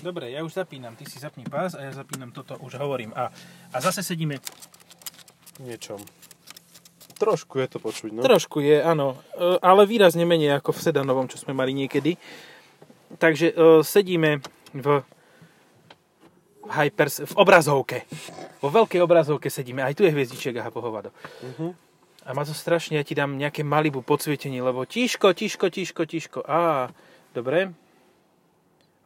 Dobre, ja už zapínam. Ty si zapni pás a ja zapínam toto, už hovorím. A, a zase sedíme. Niečom. Trošku je to počuť, no. Trošku je, áno. E, Ale výrazne menej ako v sedanovom, čo sme mali niekedy. Takže e, sedíme v hypers, v obrazovke. Vo veľkej obrazovke sedíme. Aj tu je hviezdiček, aha, pohovado. Mhm. A má to strašne, ja ti dám nejaké malibu podsvietenie, lebo tiško, tiško, tiško, tiško. Á, dobre.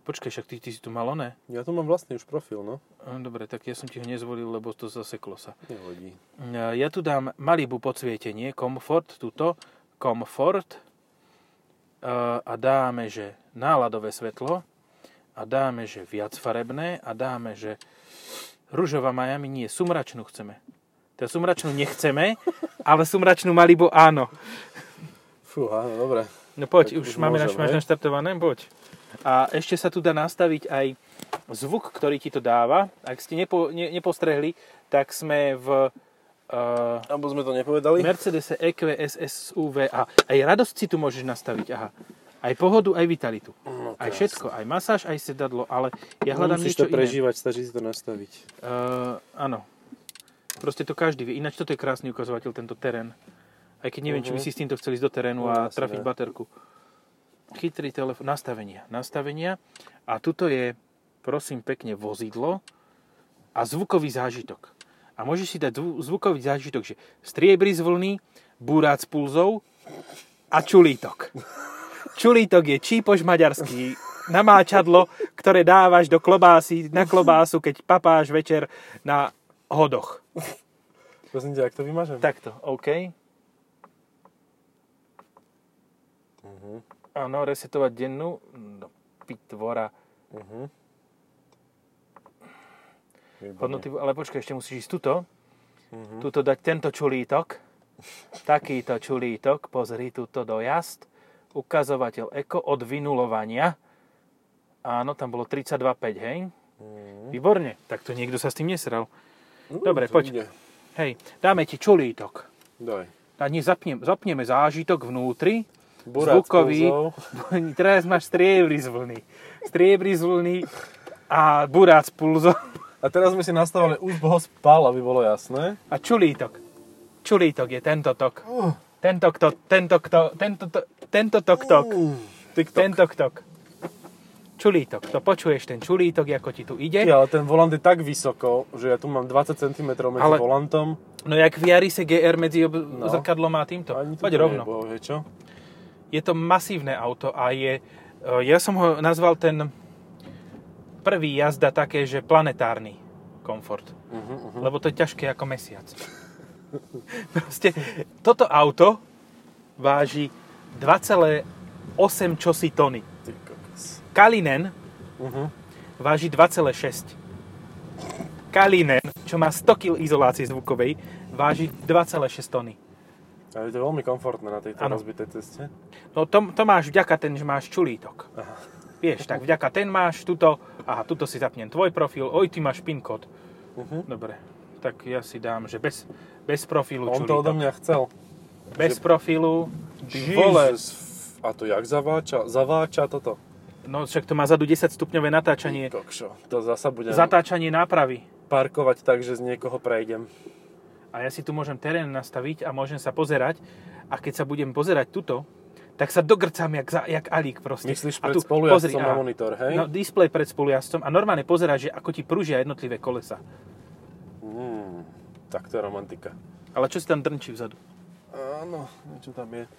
Počkaj, však ty, ty si tu mal oné. Ja tu mám vlastný už profil, no. Dobre, tak ja som ti ho nezvolil, lebo to zaseklo sa. Nehodí. Ja tu dám Malibu podsvietenie, Comfort, tuto, Comfort e, a dáme, že náladové svetlo a dáme, že viac farebné a dáme, že ružová Miami nie, sumračnú chceme. Teda sumračnú nechceme, ale sumračnú Malibu áno. Fú, áno, dobre. No poď, Tak už už máme môžem, máš naštartované, poď. A ešte sa tu dá nastaviť aj zvuk, ktorý ti to dáva. Ak ste nepo, ne, nepostrehli, tak sme v uh, Abo sme to nepovedali? Mercedes E EQS SUV a aj radosť si tu môžeš nastaviť, aha. Aj pohodu, aj vitalitu. No, Aj všetko, aj masáž, aj sedadlo, ale ja hľadám Musíš niečo to prežívať, stačí si to nastaviť. iné. Uh, áno. Proste to každý vie. Ináč toto je krásny ukazovateľ, tento terén. Aj keď neviem, či by Mhm. si s týmto chceli ísť do terénu No, a asi trafiť baterku. Chytrý telefón, nastavenia, nastavenia. A tuto je, prosím pekne, vozidlo a zvukový zážitok. A môžeš si dať zvu- zvukový zážitok, že striebry z vlny, búrác pulzov a čulítok. Čulítok je čípoš maďarský, namáčadlo, ktoré dávaš do klobásy, na klobásu, keď papáš večer na hodoch. Prosím ťa, ak to vymažem? Takto, OK. Mhm. Áno, resetovať dennú. No, pitvora. Výborne. Hodnoty, ale počkaj, ešte musíš ísť tuto. Mhm. Tuto dať tento čulítok. Takýto čulítok. Pozri, tuto dojazd. Ukazovateľ eko od vynulovania. Áno, tam bolo 32,5, hej? Mhm. Výborne. Tak to niekto sa s tým nesral. Mm, Dobre, poď. ide. Hej, dáme ti čulítok. Daj. A nie, zapnem, zapneme zážitok vnútri. Burác zvukový. Teraz máš striebry z vlny. Striebry z vlny a burác pulzov. A teraz sme si nastavili už boho spal, aby bolo jasné. A čulítok. Čulítok je tento tok. Uh, Tento kto, tento kto, tento to, tento tok tok. uh, TikTok. Tento tok. Čulítok. To počuješ ten čulítok, ako ti tu ide. Ja, ale ten volant je tak vysoko, že ja tu mám 20 cm medzi Ale- volantom. No jak v Yarise GR medzi ob- No. zrkadlom a týmto. Ani Poď rovno. vie čo. Je to masívne auto a je, e, ja som ho nazval ten prvý jazda také, že planetárny komfort. Uh-huh, uh-huh. Lebo to je ťažké ako mesiac. Proste, toto auto váži 2,8 čosi tony. Kalinen Uh-huh. váži 2,6. Kalinen, čo má 100 kg izolácie zvukovej, váži 2,6 tony. Ale je to veľmi komfortné na tejto Áno. rozbitej ceste. No to, to máš vďaka ten, že máš čulítok. Aha. Vieš, tak vďaka ten máš, tuto, aha, tuto si zapnem tvoj profil, oj, ty máš PIN kód. Uh-huh. Dobre, tak ja si dám, že bez, bez profilu On to odo čulítok. mňa chcel. Bez profilu, Ty vole, Jesus. A to jak zaváča? Zaváča toto? no však to má zadu 10 stupňové natáčanie, Kokšo. To zasa budem zatáčanie nápravy. parkovať tak, že z niekoho prejdem. A ja si tu môžem terén nastaviť a môžem sa pozerať a keď sa budem pozerať tuto, tak sa dogrcam jak, jak alík proste. Myslíš A pred tu, pozri, na monitor, hej? No, displej pred spolujazdcom a normálne pozeráš, že ako ti prúžia jednotlivé kolesa. Mm, tak to je romantika. Ale čo si tam drnčí vzadu? Áno, niečo tam je.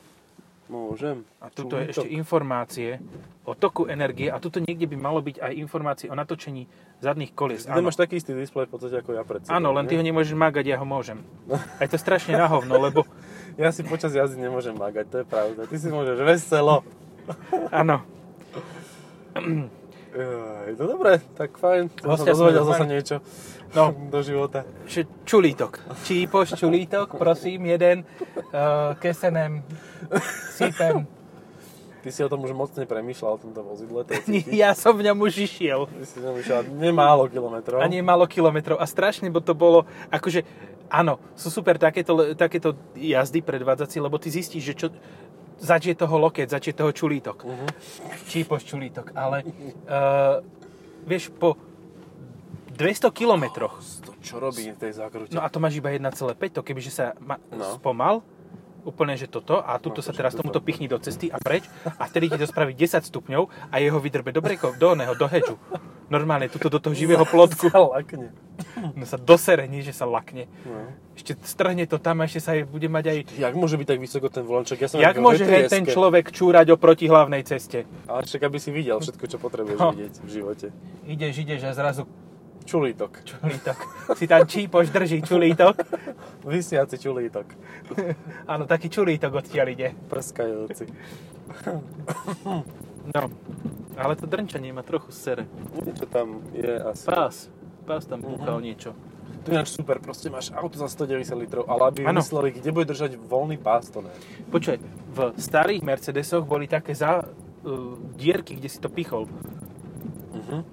Môžem. A tuto je ešte informácie o toku energie a tuto niekde by malo byť aj informácie o natočení zadných kolies. Ty máš taký istý displej v podstate ako ja pred sebou. Áno len ty ho nemôžeš mágať, ja ho môžem. A je to strašne na hovno, lebo Ja si počas jazdy nemôžem magať, to je pravda. Ty si môžeš veselo. áno, no dobre, tak fajn. Som sa dozvedel zase niečo No. do života. že čulítok. Čípoš, čulítok, prosím, jeden, uh, kesenem, sypem. Ty si o tom už moc nepremýšľal, o tomto vozidle. To je. Ja som v ňom už išiel. Ty si tam išiel nemálo kilometrov. A nie málo kilometrov. A strašne, bo to bolo, akože, áno, sú super takéto, takéto jazdy predvádzací, lebo ty zistíš, že čo, začie toho loket, začie toho čulítok. Mhm. Čípoš čulítok, ale uh, vieš, po 200 kilometroch. To čo robí v tej zákrute? No a to máš iba 1,5, to kebyže sa ma, No. spomal, úplne, že toto, a tuto No, sa teraz tomuto pichni do cesty a preč, a vtedy ti to spraví 10 stupňov a jeho vydrbe do breko, do oného, do hedžu. Normálne, tuto do toho živého plotku. Sa lakne. No sa dosere, nie že sa lakne. No. Ešte strhne to tam a ešte sa aj bude mať aj... Jak môže byť tak vysoko ten volanček? Ja som Jak môže hen ten človek čúrať oproti hlavnej ceste? Ale však aby si videl všetko, čo potrebuješ No. vidieť v živote. Ideš, ideš a zrazu Čulítok. čulítok. Si tam čípoš, drží čulítok. Vysiaci čulítok. Áno, taký čulítok odtiaľ ide. Prskajúci. No, ale to drnčanie ma trochu sere. Niečo tam je asi. Pás. Pás tam Mhm. búchal niečo. To je super, proste máš auto za 190 litrov, ale aby Áno. vymysleli, kde bude držať voľný pás, to ne. Počuj, v starých Mercedesoch boli také za, uh, dierky, kde si to pichol. Uh-huh.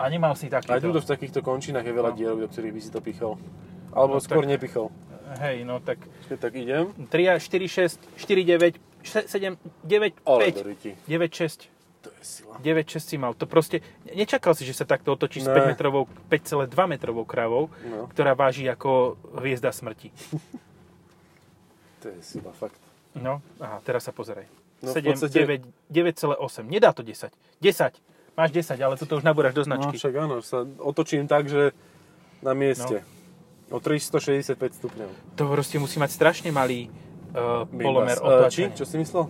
A nemal si takýto. Aj tuto v takýchto končinách je veľa No. dierok, do ktorých by si to pichol. Alebo No skôr tak- nepichol. Hej, no tak Čiže tak idem. 3, 4, 6, 4, 9, 7, 9, Ale 5, do ryti. 9, 6. To je sila. 9, 6 si mal. To proste, nečakal si, že sa takto otočí s Ne. 5 metrovou, 5,2 metrovou krávou, No, ktorá váži ako hviezda smrti. to je sila, fakt. No, aha, teraz sa pozeraj. No, v 7, podstate- 9, 9,8. Nedá to 10. 10. Máš 10, ale toto už nabúraš do No značky. však áno, sa otočím tak, že na mieste. O 365 stupňov. To proste musí mať strašne malý uh, polomer Bimbas. Eh, Či? otáčania. Čo si myslel?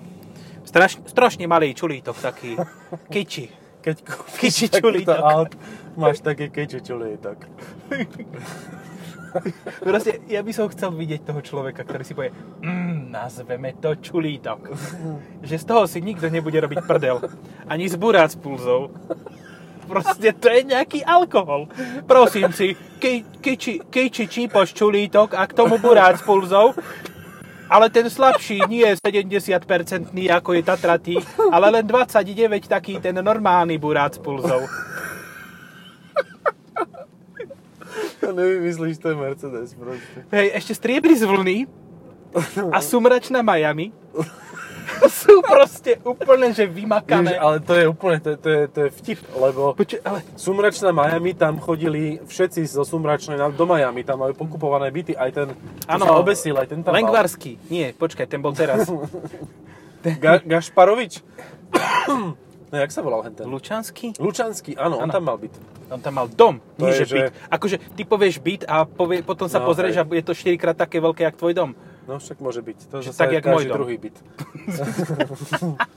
Straš, strašne malý čulítok taký. Kiči. Keď kúpiš takýto čulítok. aut, máš také keči čulítok. Proste, ja by som chcel vidieť toho človeka, ktorý si povie, mm, nazveme to čulítok. Že z toho si nikto nebude robiť prdel. Ani zburác pulzov. Proste to je nejaký alkohol. Prosím si, kej, kejči, kejči čípoš čulítok a k tomu burác pulzov, ale ten slabší nie je 70% ako je Tatratý, ale len 29 taký ten normálny burác pulzov. Nevymyslíš ten Mercedes proste. Hej, ešte striebri z vlny a sumračná Miami sú proste úplne, že vymakané. ale to je úplne, to, to, je, to je vtip, lebo Počuj, ale Sumračná Miami, tam chodili všetci zo Sumračnej do Miami, tam majú pokupované byty, aj ten, Áno. sa obesil, aj ten tam mal. Lengvarský. Nie, počkaj, ten bol teraz. Ga- Gašparovič? no, jak sa volal hen ten? Lučanský? Lučanský, áno, on Áno. tam mal byt. On tam mal dom, To nie je, že že- byt. Akože ty povieš byt a povie, potom sa No, pozrieš hej. a je to 4 krát také veľké, jak tvoj dom. No však môže byť. To Že tak, jak môj dom. druhý byt.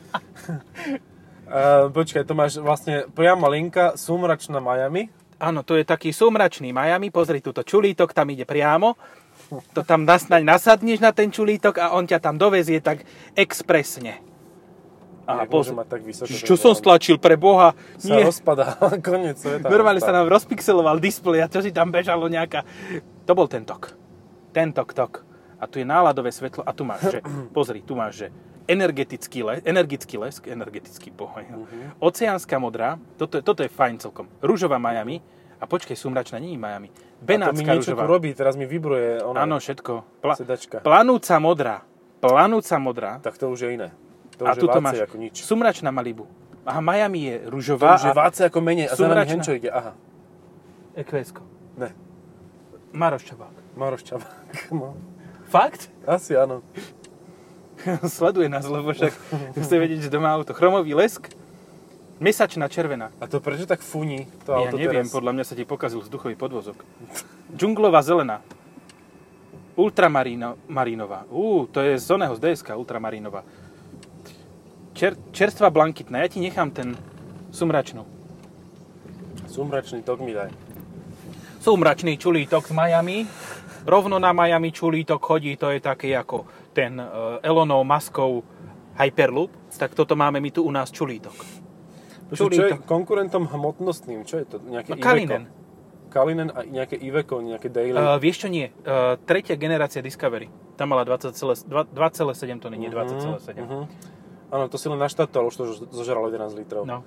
uh, počkaj, to máš vlastne priama linka Sumračná Miami. Áno, to je taký sumračný Miami, pozri túto čulítok, tam ide priamo. To tam nasnaď nasadneš na ten čulítok a on ťa tam dovezie tak expresne. A môže mať tak vysoko. Čo som stlačil pre Boha? Sa Nie. rozpadá, koniec sveta. Normálne sa nám rozpixeloval displej a čo si tam bežalo nejaká... To bol ten tok. Ten tok, tok. A tu je náladové svetlo a tu máš, že... Pozri, tu máš, že energetický, les, energický lesk, energetický pohoj. Mhm. Oceánska modrá, toto, je- toto je fajn celkom. Rúžová Miami, a počkej, sumračná nie je Miami. A to mi Benátska niečo tu rúžová. robí, teraz mi vybruje ona, Áno, všetko. Pla, sedačka. planúca modrá. Planúca modrá. Tak to už je iné. To a už je tuto vácej máš ako nič. sumračná Malibu. Aha, Miami je To rúžová už je a vácej ako menej. A za nami henčo ide. Aha. EQS-ko. Ne. Maroš Čabák. Maroš Čabák. No. Fakt? Asi áno. Sleduje nás, lebo však chce vedieť, že doma auto. Chromový lesk, mesačná červená. A to prečo tak funí to Ja auto neviem, teraz? podľa mňa sa ti pokazil vzduchový podvozok. Džunglová zelená. Ultramarínová. Ú, to je z oného z DSK, ultramarínová. Čer, čerstvá blankitná. Ja ti nechám ten sumračnú. Sumračný tok mi daj. Sumračný čulítok z Miami. Rovno na Miami čulítok chodí, to je taký ako ten uh, Elonov maskou Hyperloop. Tak toto máme my tu u nás čulítok. Počuť, čo je Čulítok. konkurentom hmotnostným? Čo je to? Nejaké No? Kalinen. Kalinen a nejaké Iveco, nejaké Daily. Uh, vieš čo nie? Uh, tretia generácia Discovery. Tam mala 20,2 2,7 tony, nie 20,7. Mhm. Áno, to si len naštartoval, už to zožralo 11 litrov. No.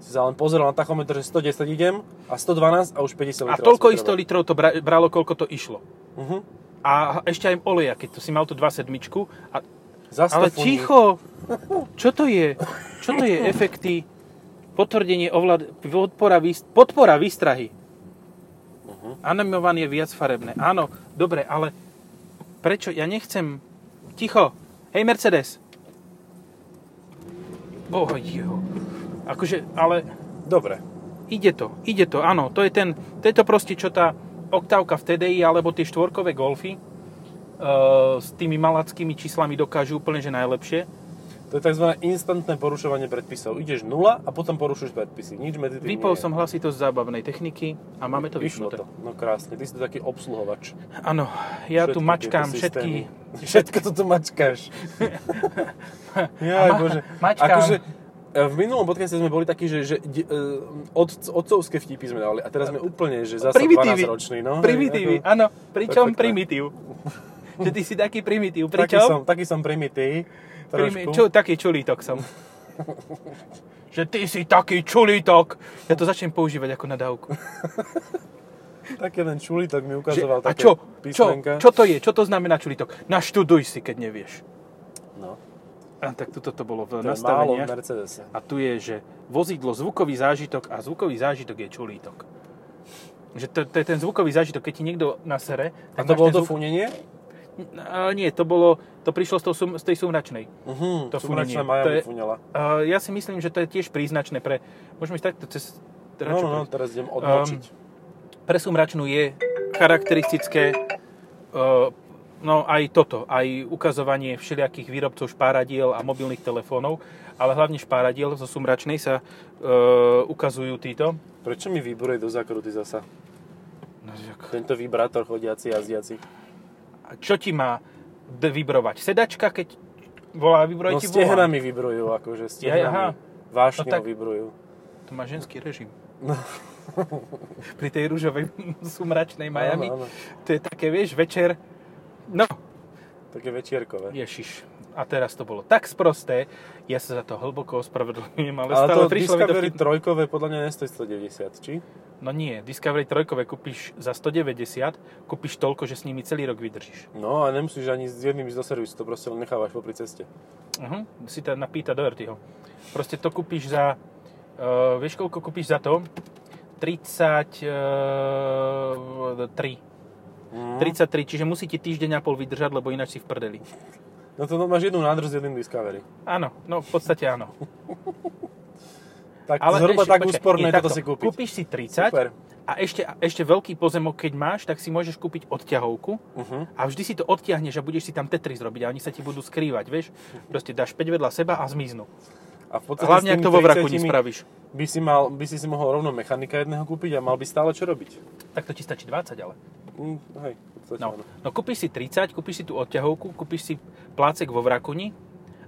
Si sa len pozeral na tachometr, že 110 idem a 112 a už 50 A litrov. toľko si isto litrov to bra- bralo, koľko to išlo. Mhm. A ešte aj oleja, keď to si mal tu 2,7. A, Zas ale ticho! Čo to je? Čo to je efekty Potvrdenie ovlád... Podpora, výst... podpora výstrahy. Uh-huh. Animované je viac farebné. Áno, dobre, ale prečo? Ja nechcem... Ticho. Hej, Mercedes. Oh, jo. Akože, ale Dobre. ide to, ide to, áno. To je, ten, to je to proste, čo tá oktávka v TDI alebo tie štvorkové golfy e, s tými malackými číslami dokážu úplne, že najlepšie. To je tzv. instantné porušovanie predpisov. Ideš nula a potom porušuješ predpisy. Nič medzi tým Vypol nie je. som hlasitosť zábavnej techniky a máme to Vyšlo vypnuté. to. No krásne. Ty si to taký obsluhovač. Áno, ja tu Všetky mačkám tieto všetky... systémy. Všetko to tu mačkáš. Jaj, ma- bože. mačkám. Akože, e, v minulom podcaste sme boli takí, že, že de- e, od, otcovské vtipy sme dali a teraz sme úplne, že zase Primitívy. 12 roční. No, Primitívy, áno. Pričom Perfektné. primitív. že ty si taký primitív. taký, Pričom? som, taký som primitív. Trošku. čo, taký čulítok som. že ty si taký čulítok. Ja to začnem používať ako nadávku. Taký len čulitok mi Že, ukazoval a také čo, čo, písmenka. čo to je? Čo to znamená čulítok? Naštuduj si, keď nevieš. No, A tak toto to bolo v to v nastaveniach. Mercedese. A tu je, že vozidlo, zvukový zážitok a zvukový zážitok je čulítok. Že to, to je ten zvukový zážitok, keď ti niekto nasere, A to bolo to zvuk- fúnenie? Nie, to bolo, to prišlo z, toho, z tej sumračnej. Mhm, To fúnenie. Maja To je- fúňala. Uh, ja si myslím, že to je tiež príznačné pre... Môžeme ísť takto cez... teda No, no, no, teraz idem odmočiť. Pre sumračnú je charakteristické uh, no aj toto, aj ukazovanie všelijakých výrobcov špáradiel a mobilných telefónov, ale hlavne špáradiel zo sumračnej sa uh, ukazujú títo. Prečo mi vybruje do zákruty zasa? No, Tento vibrátor chodiaci, jazdiaci. A čo ti má vybrovať? Sedačka, keď volá, vybroj No ti volá. stehnami vybrujú, akože stehnami. aha. Vášne No tak- vybrujú. To má ženský režim. No. Pri tej rúžovej sumračnej Miami. Áno, áno. To je také, vieš, večer. No, Také večierkové. ježiš. A teraz to bolo tak sprosté, ja sa za to hlboko ospravedlňujem, ale, Ale stále to prišlo mi to Discovery trojkové podľa mňa nestojí 190, či? No nie, Discovery 3 kúpiš za 190, kúpiš toľko, že s nimi celý rok vydržíš. No a nemusíš ani s jedným ísť do servisu, to proste len nechávaš popri ceste. Uh-huh. Si to napýta do Ertyho. Proste to kúpiš za... Uh, vieš, koľko kúpiš za to? 33. Mm. 33, čiže musí ti týždeň a pol vydržať, lebo ináč si v prdeli. No to no, máš jednu nádrž s jedným Discovery. Áno, no v podstate áno. Tak zhruba ešte, tak počkaj, úsporné nie, toto si kúpiť. Kúpiš si 30 Super. a ešte, ešte veľký pozemok, keď máš, tak si môžeš kúpiť odťahovku Uh-huh. a vždy si to odtiahneš a budeš si tam Tetris robiť a oni sa ti budú skrývať, vieš? Proste dáš 5 vedľa seba a zmiznú. A v podstate Hlavne, ak to vo vraku 30 spravíš. by si, mal, by si si mohol rovno mechanika jedného kúpiť a mal by stále čo robiť. Tak to ti stačí 20, ale. Mm, hej, No, áno. no kúpiš si 30, kúpiš si tú odťahovku, kúpiš si plácek vo vrakuni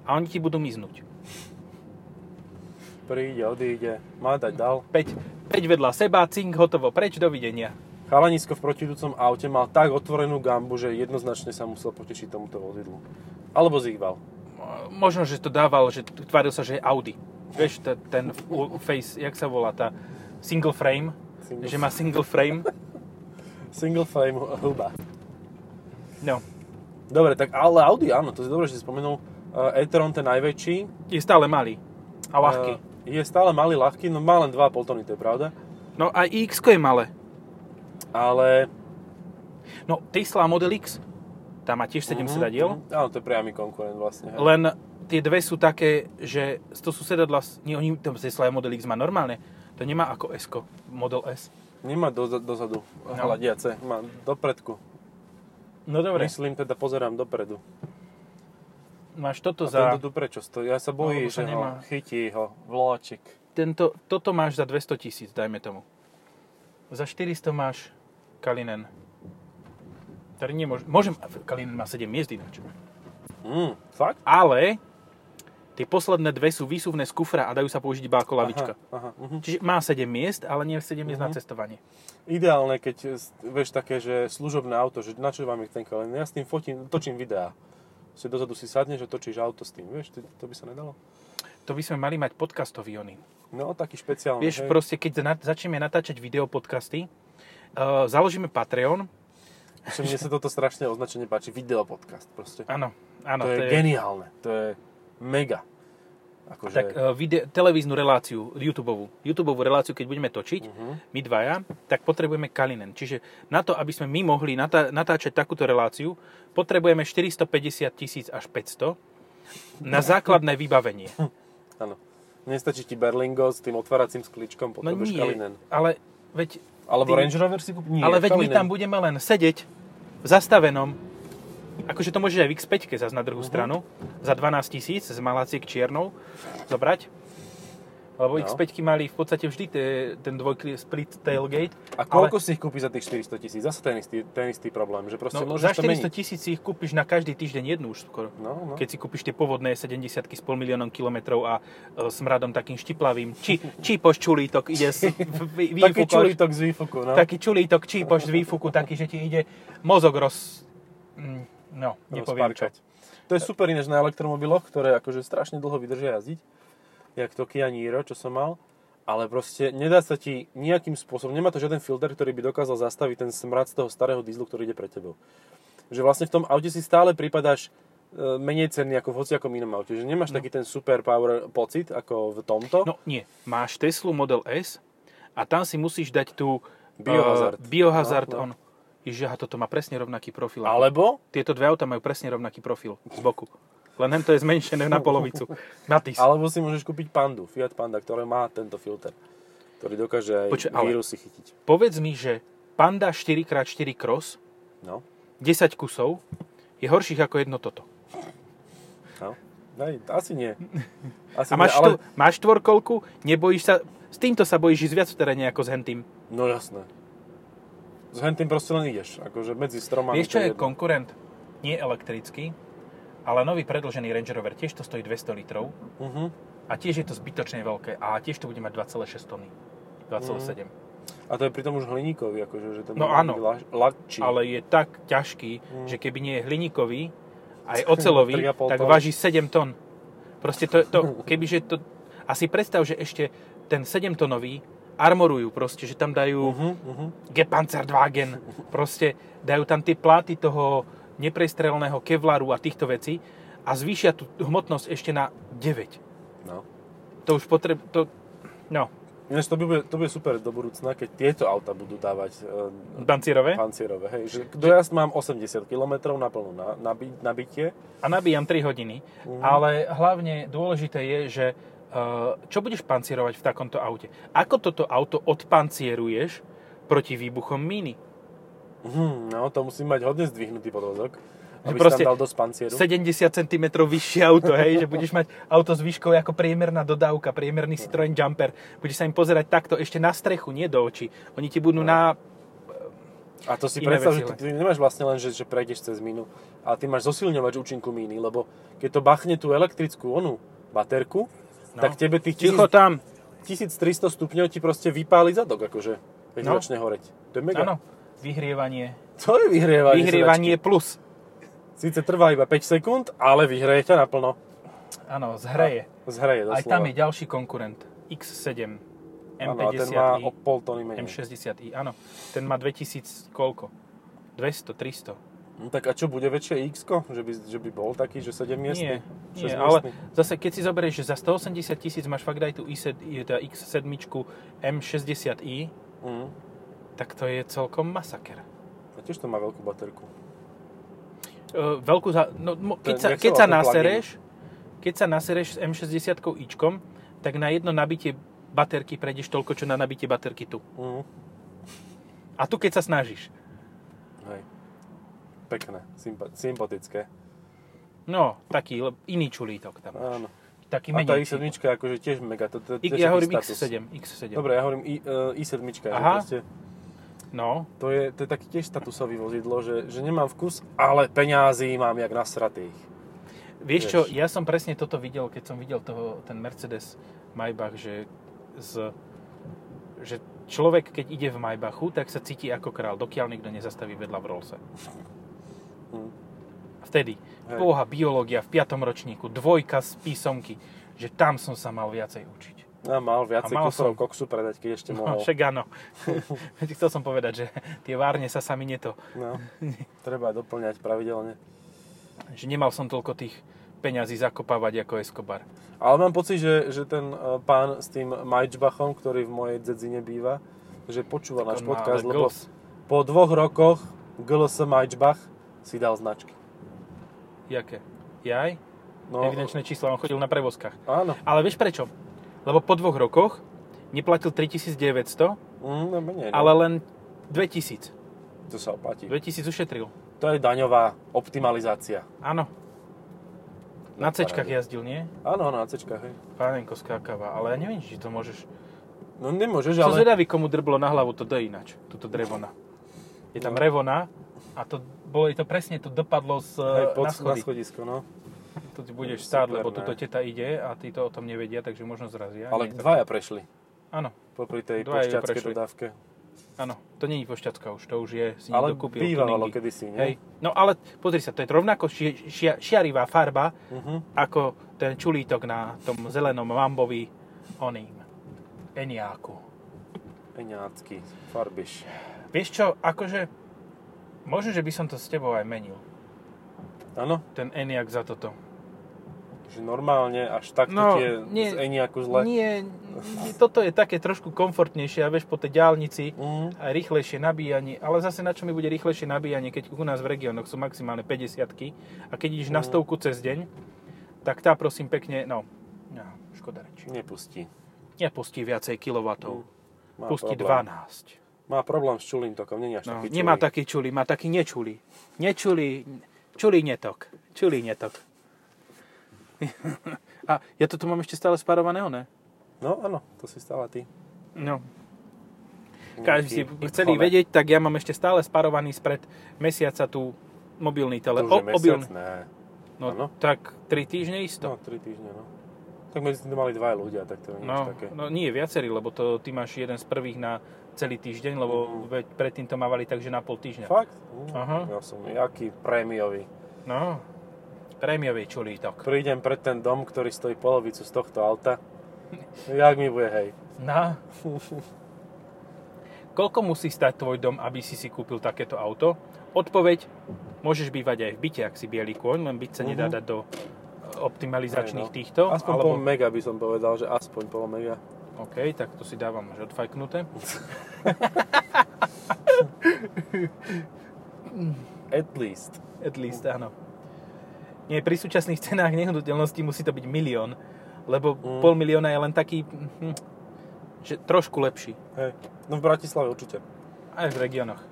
a oni ti budú miznúť. Príde, odíde, má dať, dal. 5, 5 vedľa seba, cink, hotovo, preč, dovidenia. Chalanisko v protidúcom aute mal tak otvorenú gambu, že jednoznačne sa musel potešiť tomuto vozidlu. Alebo zýval. Možno, že to dával, že tváril sa, že je Audi. Vieš, ten face, jak sa volá, tá single frame, Single- že má single frame. Single frame huba. No, Dobre, tak ale Audi, áno, to je dobré, že si spomenul. Uh, e-tron, ten najväčší, je stále malý a ľahký. uh, je stále malý, ľahký, no má len 2,5 tony, to je pravda. No a x je malé. Ale... No, Tesla Model X, tam má tiež 7 Mhm, sedadiel. Áno, to je priamy konkurent vlastne. hej. len tie dve sú také, že to sú sedadla, nie, oni, to Tesla Model X má normálne, to nemá ako s Model S. Nemá do, dozadu No. hľadiace, má dopredku. No dobre, Myslím, teda pozerám dopredu. máš toto A za... tento tu prečo stojí? Ja sa bojím, sa že nemá. ho chytí ho vláčik. Tento, toto máš za 200 tisíc, dajme tomu. Za 400 máš Kalinen. Ktorý nemôže... Môžem... Kalinen má 7 miest ináč. Mm, fakt? Ale tie posledné dve sú výsuvné z kufra a dajú sa použiť iba ako lavička. Aha, aha, mhm. Čiže má 7 miest, ale nie 7 miest na Mhm. cestovanie. Ideálne, keď vieš také, že služobné auto, že na čo vám ich ten kalend? Ja s tým fotím, točím videá. Si dozadu si sadneš a točíš auto s tým, vieš, to, to by sa nedalo? To by sme mali mať podcastový ony. No, taký špeciálny. Vieš, hej. proste keď na, začneme natáčať videopodcasty, uh, založíme Patreon. Že mne sa toto strašne označenie páči, videopodcast proste. Áno, áno. to, je, geniálne, to je mega. Akože... Tak uh, vide- televíznu reláciu, YouTubeovú, YouTubeovú reláciu, keď budeme točiť, Mhm. my dvaja, tak potrebujeme Kalinen. Čiže na to, aby sme my mohli natá- natáčať takúto reláciu, potrebujeme 450 tisíc až 500 na základné vybavenie. Áno. Nestačí ti Berlingo s tým otváracím sklíčkom, No potrebuješ nie, Kalinen. ale veď, Alebo ty- Range Rover si kúp... Nie, ale veď my Kalinen. tam budeme len sedieť v zastavenom, akože to môžeš aj v X5 zase na druhú stranu, za 12 tisíc z maláciek čiernou zobrať. Lebo No. X5 mali v podstate vždy te, ten dvojkli split tailgate. A koľko si ich kúpi za tých 400 tisíc? Zase ten istý, ten istý problém, že proste No, za to 400 meniť. tisíc si ich kúpiš na každý týždeň jednu už skoro. No, no. Keď si kúpiš tie povodné 70 s pol miliónom kilometrov a e, smradom takým štiplavým. Či, čípoš čulítok ide z vý- Taký čulítok z výfuku, no. Taký čulítok čípoš z výfuku, taký, že ti ide mozog roz... mm, No, nepoviem čo. To je super ináč na elektromobiloch, ktoré akože strašne dlho vydržia jazdiť. Jak to Kia Niro, čo som mal. Ale proste nedá sa ti nejakým spôsobom, nemá to žiaden filter, ktorý by dokázal zastaviť ten smrad z toho starého dízlu, ktorý ide pre tebou. Že vlastne v tom aute si stále pripadáš e, menej cenný ako v hociakom inom aute. Že nemáš no. taký ten super power pocit ako v tomto. No nie, máš Teslu Model S a tam si musíš dať tú Biohazard. Uh, biohazard No, no. on. Aha, toto má presne rovnaký profil. Alebo Tieto dve auta majú presne rovnaký profil z boku. Len to je zmenšené na polovicu. Matiz. Alebo si môžeš kúpiť Pandu, Fiat Panda, ktoré má tento filter, ktorý dokáže aj ale- vírusy chytiť. Povedz mi, že Panda 4x4 Cross, No, 10 kusov, je horších ako jedno toto. no. Aj, asi nie. Asi A máš, nie, ale... štvo- máš štvorkolku, nebojíš sa, s týmto sa bojíš ísť viac v teréne ako s hentým. No jasné. S hentým proste len ideš, akože medzi stromami. Vieš, čo je jedno. konkurent? Nie elektrický, ale nový predlžený Range Rover, tiež to stojí 200 litrov Mhm. a tiež je to zbytočne veľké a tiež to bude mať 2,6 tony. 2,7. A to je pritom už hliníkový, akože, že ten No áno. la- ľahčí. Ale je tak ťažký, Mm. že keby nie je hliníkový, aj ocelový, 3,5 tak tón. váži 7 tón. Proste to, to kebyže to... A si predstav, že ešte ten 7 tonový armorujú proste, že tam dajú Mhm, mhm. Gepanzerwagen, proste dajú tam tie pláty toho neprestrelného kevlaru a týchto vecí a zvýšia tú hmotnosť ešte na 9. No. To už potreb... To, no, Ináč to bude, to bude super do budúcna, keď tieto auta budú dávať e, pancierové. pancierové. Hej, že dojazd mám 80 km na plnú na, nabi, nabitie. A nabíjam 3 hodiny. Mhm. Ale hlavne dôležité je, že čo budeš pancierovať v takomto aute? Ako toto auto odpancieruješ proti výbuchom míny? Mhm, no, to musí mať hodne zdvihnutý podvozok. Aby proste dal dosť pancieru. 70 cm vyššie auto, hej, že budeš mať auto s výškou ako priemerná dodávka, priemerný Citroen Jumper. Budeš sa im pozerať takto ešte na strechu, nie do očí. Oni ti budú na... A to si predstav, veci že ty, ty nemáš vlastne len, že, že prejdeš cez mínu, ale ty máš zosilňovač účinku míny, lebo keď to bachne tú elektrickú onu baterku, No. tak tebe tých Ticho 1000 tam. 1300 stupňov ti proste vypáli zadok, akože, keď No. začne horeť. To je mega. Áno, vyhrievanie. To je vyhrievanie. Vyhrievanie plus. sedačky. Síce trvá iba 5 sekúnd, ale vyhreje ťa naplno. Áno, zhreje. Zhreje doslova. Aj tam je ďalší konkurent. X7, Áno, a ten má o M50i, pol tony menej. M60i. Áno, ten má 2000 koľko? 200, 300. No, tak a čo, bude väčšie x že by, že by bol taký, že 7 miestny? Nie, nie, ale zase keď si zoberieš, že za 180 tisíc máš fakt aj tú i7, teda X7 M60i, Mm. tak to je celkom masaker. A tiež to má veľkú baterku. Uh, veľkú za... No, mo, keď, sa, keď sa nasereš, keď sa nasereš s M60 ičkom, tak na jedno nabitie baterky prejdeš toľko, čo na nabitie baterky tu. Mm. A tu keď sa snažíš. Pekné, sympa- sympatické. No, taký iný čulítok tam. máš. Áno. Taký A tá menej. i7 akože tiež mega. To, to, to, ja hovorím status. X7, X7. Dobre, ja hovorím I, uh, i7. že Aha. proste No, To je, to je taký tiež statusový vozidlo, že, že nemám vkus, ale peňazí mám jak nasratých. Vieš čo, Vieš. ja som presne toto videl, keď som videl toho, ten Mercedes Maybach, že, z, že človek, keď ide v Maybachu, tak sa cíti ako král, dokiaľ nikto nezastaví vedľa v Rollse. Vtedy, Hej. boha, biológia v 5. ročníku, dvojka z písomky, že tam som sa mal viacej učiť. A mal viacej A mal kusov som. koksu predať, keď ešte No, mohol. však áno. Chcel som povedať, že tie várne sa sami neto. No, treba doplňať pravidelne. Že nemal som toľko tých peňazí zakopávať ako Escobar. Ale mám pocit, že, že ten e, pán s tým Majčbachom, ktorý v mojej dzedzine býva, že počúva náš podcast, lebo po dvoch rokoch GLS Majčbach si dal značky. Jaké? Jaj? No, Evidenčné čísla, on chodil na prevozkách. áno. Ale vieš prečo? Lebo po dvoch rokoch neplatil 3900, Mm, no menej, no. ale len 2000. To sa oplatí. 2000 ušetril. To je daňová optimalizácia. Áno. Na paráde. jazdil, nie? Áno, na cečkách, hej. Pánenko skákava, ale ja neviem, či to môžeš... No nemôžeš, Som ale... zvedavý, komu drblo na hlavu to D ináč, túto drevona. Je tam No. revona a to bolo to presne, to dopadlo z, Hej, pod, na na, schody. schodisko, no. Tu ti budeš stáť, lebo ne. tuto teta ide a tí to o tom nevedia, takže možno zrazia. Ale dvaja prešli. Áno, Popri tej pošťackej dodávke. áno. To je pošťacka už, to už je, si Ale kúpil. bývalo kedysi, nie? Hej. No ale pozri sa, to je rovnako ši, šia, šiarivá farba, Uh-huh. ako ten čulítok na tom zelenom Mambovi oným Eniáku. Eňácky, farbiš. Vieš čo, akože, možno, že by som to s tebou aj menil. Áno, Ten Eniak za toto. že normálne až takto No, ti je nie- z Eňáku zle. Nie, nie, toto je také trošku komfortnejšie a vieš po tej diálnici Mhm. aj rýchlejšie nabíjanie, ale zase na čo mi bude rýchlejšie nabíjanie, keď u nás v regiónoch sú maximálne 50 a keď ideš na Mhm. stovku cez deň, tak tá prosím pekne, no, no škoda reči. Nepustí. Nepustí viacej kilovatov, Má pustí problém. 12. Má problém s čulým tokom, nie je až No, taký nemá čulý. taký čulý, má taký nečulý. Nečulý, čulý netok. Čulý netok. A ja to tu mám ešte stále spárované, ne? No áno, to si stále ty. No. Každý si chceli ikone. vedieť, tak ja mám ešte stále spárovaný spred mesiaca tu mobilný To tele. už je mesiac? Ne. No, Áno. tak 3 týždne isto. No, 3 týždne, no. Tak medzi tým mali dva ľudia, tak to nie je No, také. no nie, viacerí, lebo to ty máš jeden z prvých na celý týždeň, lebo veď predtým to mávali takže na pol týždňa. Fakt? Mm. Aha. Ja som jaký prémiový. No, prémiový čulítok. Prídem pred ten dom, ktorý stojí polovicu z tohto auta. Jak mi bude, hej. No. Koľko musí stať tvoj dom, aby si si kúpil takéto auto? Odpoveď, môžeš bývať aj v byte, ak si bielý kôň, len byť sa nedá Mhm. dať do optimalizačných Hej, no. týchto. Aspoň alebo... pol mega by som povedal, že aspoň pol mega. OK, tak to si dávam už odfajknuté. At least. At least, áno. Nie, pri súčasných cenách nehnuteľností musí to byť milión, lebo Mm. pol milióna je len taký, hm, že trošku lepší. Hej. No v Bratislave určite. Aj v regiónoch.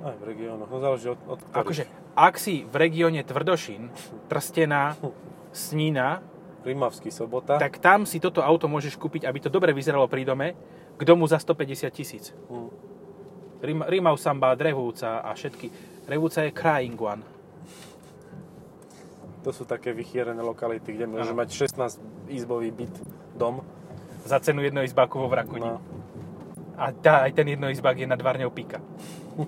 Aj v regiónoch. No záleží od, od ktorých. Akože, ak si v regióne Tvrdošín, Trstená, Snína, Rimavský sobota. tak tam si toto auto môžeš kúpiť, aby to dobre vyzeralo pri dome, k domu za 150 tisíc. Hm. Rim, Rimau Samba, Drevúca a všetky. Revúca je crying one. To sú také vychýrené lokality, kde môžeš Áno. mať 16 izbový byt, dom. Za cenu jednoizbáku vo Vrakuni. No. A tá, aj ten jednoizbák je nad Varňou Pika.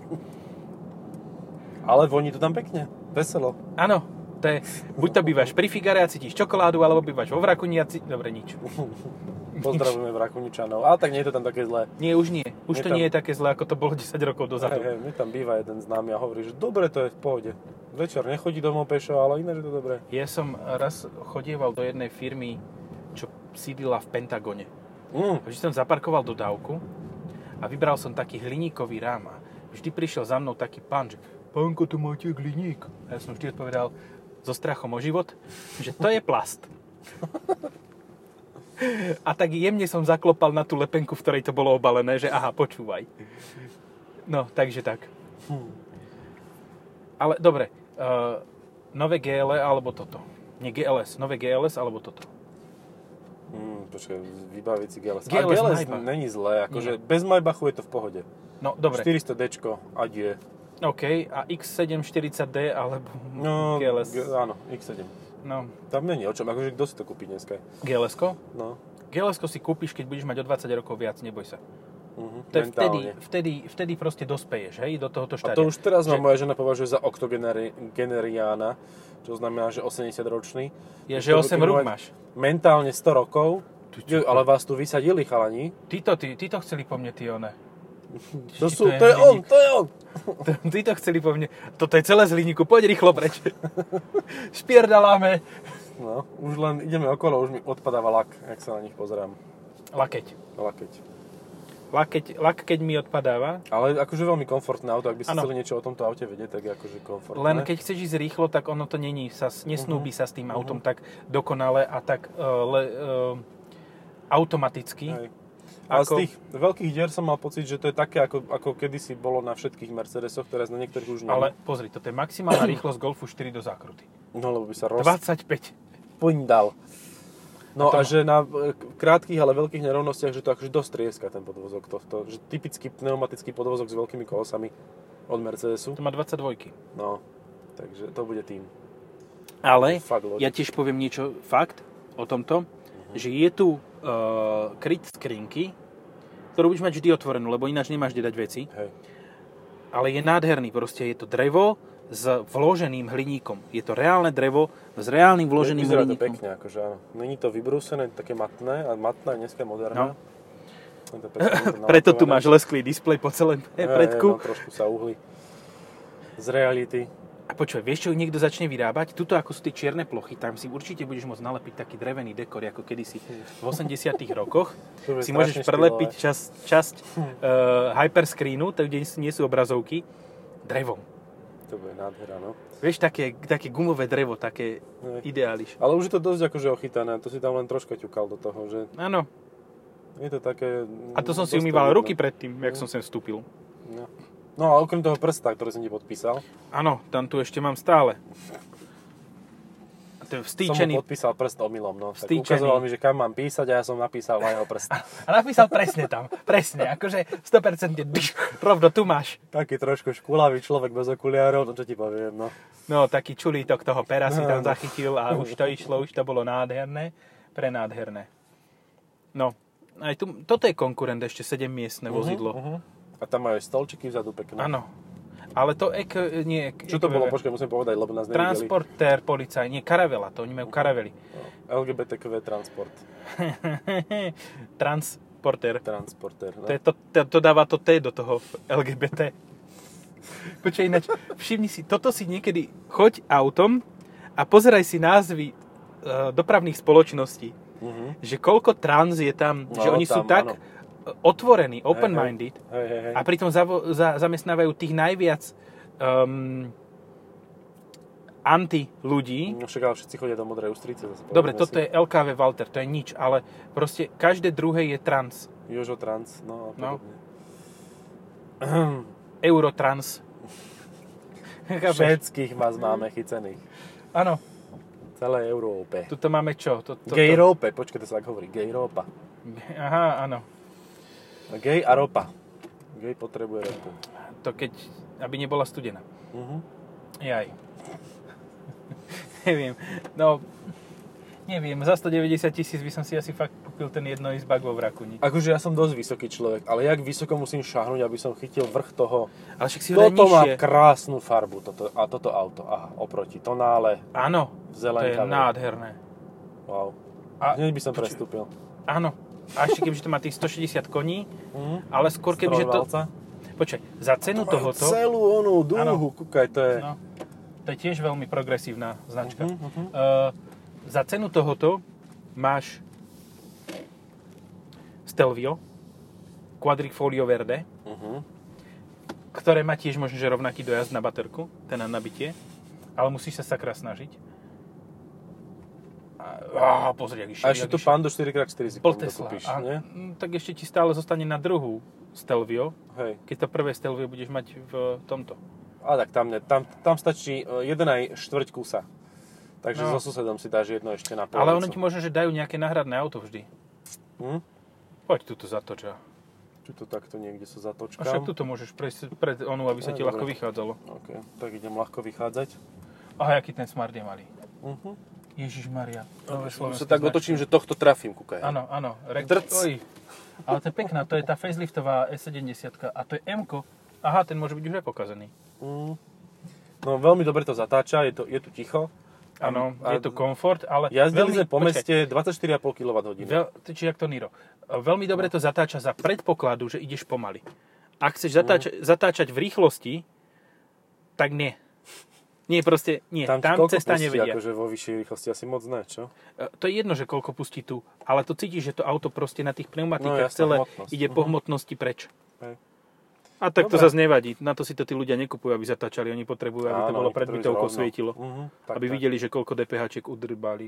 Ale voní to tam pekne. Veselo. Áno, to je, buď to bývaš pri Figare a cítiš čokoládu, alebo bývaš vo Vrakuni a cítiš... Dobre, nič. Pozdravujeme Vrakuničanov. Ale tak nie je to tam také zlé. Nie, už nie. Už Je to tam- nie je také zlé, ako to bolo 10 rokov dozadu. Hej, hej, mi tam býva jeden známy a hovorí, že dobre, to je v pohode. Večer nechodí domov pešo, ale iné, že to dobré. Ja som raz chodieval do jednej firmy, čo sídlila v Pentagone. Mm. Vždy som zaparkoval dodávku a vybral som taký hliníkový rám. A vždy prišiel za mnou taký pán, že pánko, tu máte hliník. A ja som vždy odpovedal so strachom o život, že to je plast. A tak jemne som zaklopal na tú lepenku, v ktorej to bolo obalené, že aha, počúvaj. No, takže tak. Ale dobre, uh, nové GL alebo toto? Nie GLS, nové GLS alebo toto? Mm, počkaj, vybaviť si GLS. GLS a GLS Maybach. není zlé, akože bez Maybachu je to v pohode. No, dobre. 400Dčko, adie. OK, a X740D alebo No, GLS? G- áno, X7. No, Tam není o čom, akože kto si to kúpi dneska? gls No, gls si kúpiš, keď budeš mať o 20 rokov viac, neboj sa. uh-huh, To je vtedy, vtedy, vtedy proste dospeješ, hej, do tohoto A štádia. to už teraz ma Že- moja žena považuje za oktogeneriána, čo znamená, že 80 ročný. Je, že 8 rúk máš. Mentálne 100 rokov, Ty ale vás tu vysadili chalani. Títo, tí, títo chceli po mne, tí one. To, sú, to je to je on, to je on. Tí to chceli po mne. Toto je celé z hliníku, poď rýchlo preč. Špierdaláme. No, už len ideme okolo, už mi odpadáva lak, jak sa na nich pozerám. Lakeť. Lakeť. Lakeť, lak keď mi odpadáva. Ale akože veľmi komfortné auto, ak by ste chceli niečo o tomto aute vedieť, tak je akože komfortné. Len keď chceš ísť rýchlo, tak ono to není, sa, nesnúbi sa s tým autom tak dokonale a tak uh, le, uh, automaticky. Hej. Ale Ako- z tých veľkých dier som mal pocit, že to je také, ako, ako kedysi bolo na všetkých Mercedesoch, teraz na niektorých už nie. Ale pozri, toto je maximálna rýchlosť Golfu 4 do zákruty. No, lebo by sa roz... 25. Pindal. No A to- a že na e, krátkých, ale veľkých nerovnostiach, že to akože dosť trieska ten podvozok. To, to, že typický pneumatický podvozok s veľkými kolosami od Mercedesu. To má 22. No, takže to bude tým. Ale Fakt ja tiež poviem niečo fakt o tomto, že je tu uh, kryt skrinky, ktorú budeš mať vždy otvorenú, lebo ináč nemáš kde dať veci. Hej. Ale je nádherný, proste je to drevo s vloženým hliníkom. Je to reálne drevo s reálnym vloženým Vyzerá to hliníkom. pekne, akože áno. Není to vybrúsené, také matné, a matná je dneska moderná. No. Je to pekne, je to Preto tu máš lesklý displej po celém predku. No, trošku sa uhli. Z reality. A počuj, vieš, čo niekto začne vyrábať? Tuto, ako sú tie čierne plochy, tam si určite budeš môcť nalepiť taký drevený dekor, ako kedysi v 80 rokoch. Si môžeš prelepiť štýlové. časť, uh, hyperscreenu, tak kde nie sú obrazovky, drevom. To bude nádhera, no. Vieš, také, také gumové drevo, také Hej. ideáliš. Ale už je to dosť akože ochytané, to si tam len troška ťukal do toho, že Áno. je to také... A to som si umýval ruky predtým, jak som sem vstúpil. No. no a okrem toho prsta, ktorý som ti podpísal, Áno, tam tu ešte mám stále. A to je som vstýčený. mu podpísal prst omylom, no. Tak Vstýčený. ukazoval mi, že kam mám písať a ja som napísal na jeho prst. A napísal presne tam. Presne, akože 100% dyš, rovno tu máš. Taký trošku škulavý človek bez okuliárov, no čo ti poviem, no. No, taký čulítok toho pera si tam No. zachytil a už to išlo, už to bolo nádherné. Prenádherné. No, aj tu, toto je konkurent ešte 7 miestne vozidlo. Uh-huh. A tam majú aj stolčiky vzadu pekné. Áno. Ale to ek, nie, ek, Čo to bolo? EKV. Počkaj, musím povedať, lebo nás nevideli. Transportér, policaj, nie, karavela, to oni majú karavely. No, LGBTQ transport. Transportér. Transporter, no. To, je to, to, to dáva to T do toho LGBT. Počkaj, ináč, všimni si, toto si niekedy, choď autom a pozeraj si názvy uh, dopravných spoločností. Uh-huh. Že koľko trans je tam, No, že oni sú tam, tak áno. Otvorení, open-minded Hej, hej, hej. a pritom zavo, za, zamestnávajú tých najviac um, anti ľudí. No však ale všetci chodia do modrej ústrice. Zase Dobre, toto je LKV Walter, to je nič, ale proste každé druhé je trans. si. Jožo Trans, no a No. podobne. Eurotrans. Chápeš? Všetkých vás máme chycených. Áno, V celej Európe. tuto máme čo? To, to, Gay rope, počkaj, to sa tak hovorí. Gay ropa. Aha, áno. Gay a ropa. Gay potrebuje ropu. To keď, aby nebola studená. Uh-huh. Jaj. neviem. No, neviem, za 190 tisíc by som si asi fakt kúpil ten jednoizbak vo Vrakuni. Akože ja som dosť vysoký človek, ale jak vysoko musím šahnúť, aby som chytil vrch toho. Ale však si Toto má nižšie. krásnu farbu, toto, a toto auto. Aha, oproti tonále, Áno, to je nádherné. Wow. A, Hneď by som prestúpil. áno, a ešte kebyže to má tých 160 koní, Uh-huh. ale skôr kebyže to... Počkaj, za cenu tohoto... Celú onú dúhu, kúkaj, to je... No, to je tiež veľmi progresívna značka. Mhm, mhm. Uh, za cenu tohoto máš Stelvio, Quadrifolio Verde, Uh-huh. ktoré má tiež možno, že rovnaký dojazd na baterku, ten na nabitie, ale musíš sa sakra snažiť. A, á, pozri, jak išiel. A ešte tu išiel. Pando 4x4 si Pol Tesla. dokúpiš, A, nie? tak ešte ti stále zostane na druhú Stelvio, Hej. keď to prvé Stelvio budeš mať v tomto. A tak tam, ne, tam, tam stačí e, jeden aj štvrť kusa. Takže No. so susedom si dáš jedno ešte na polovicu. Ale ono ti možno, že dajú nejaké náhradné auto vždy. Hm? Poď tuto zatoč. a- Či to takto niekde sa A zatočkám? však tuto môžeš prejsť pred onu, aby sa No, ti dobre. ľahko vychádzalo. OK, tak idem ľahko vychádzať. Aha, aký ten smart je malý. Uh-huh. Ježiš Maria. Slovenské sa tak značky. otočím, že tohto trafím, kúkaj. Áno, áno. Re- Drc. Oj. Ale to je pekná, to je tá faceliftová S70 a to je m Aha, ten môže byť už aj pokazený. Mm. No veľmi dobre to zatáča, je, to, je tu ticho. Áno, je to komfort, ale Jazdili sme po meste 24,5 kWh. Veľ, či jak to Niro. Veľmi dobre to zatáča za predpokladu, že ideš pomaly. Ak chceš zatáča, zatáčať v rýchlosti, tak nie. Nie, proste nie. Tam, Tam, cesta pustí, nevedia. Akože vo vyššej rýchlosti asi moc ne, čo? E, To je jedno, že koľko pustí tu, ale to cítiš, že to auto proste na tých pneumatikách No, jasná celé hmotnosť. ide po Mhm. hmotnosti preč. Hej. A tak to Dobre. zase nevadí. Na to si to tí ľudia nekupujú, aby zatáčali. Oni potrebujú, aby to Áno, bolo oni pred bytovkou svietilo. Mhm, tak, aby tak. videli, že koľko DPH udrbali.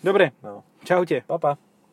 Dobre, No. čaute. Pa, pa.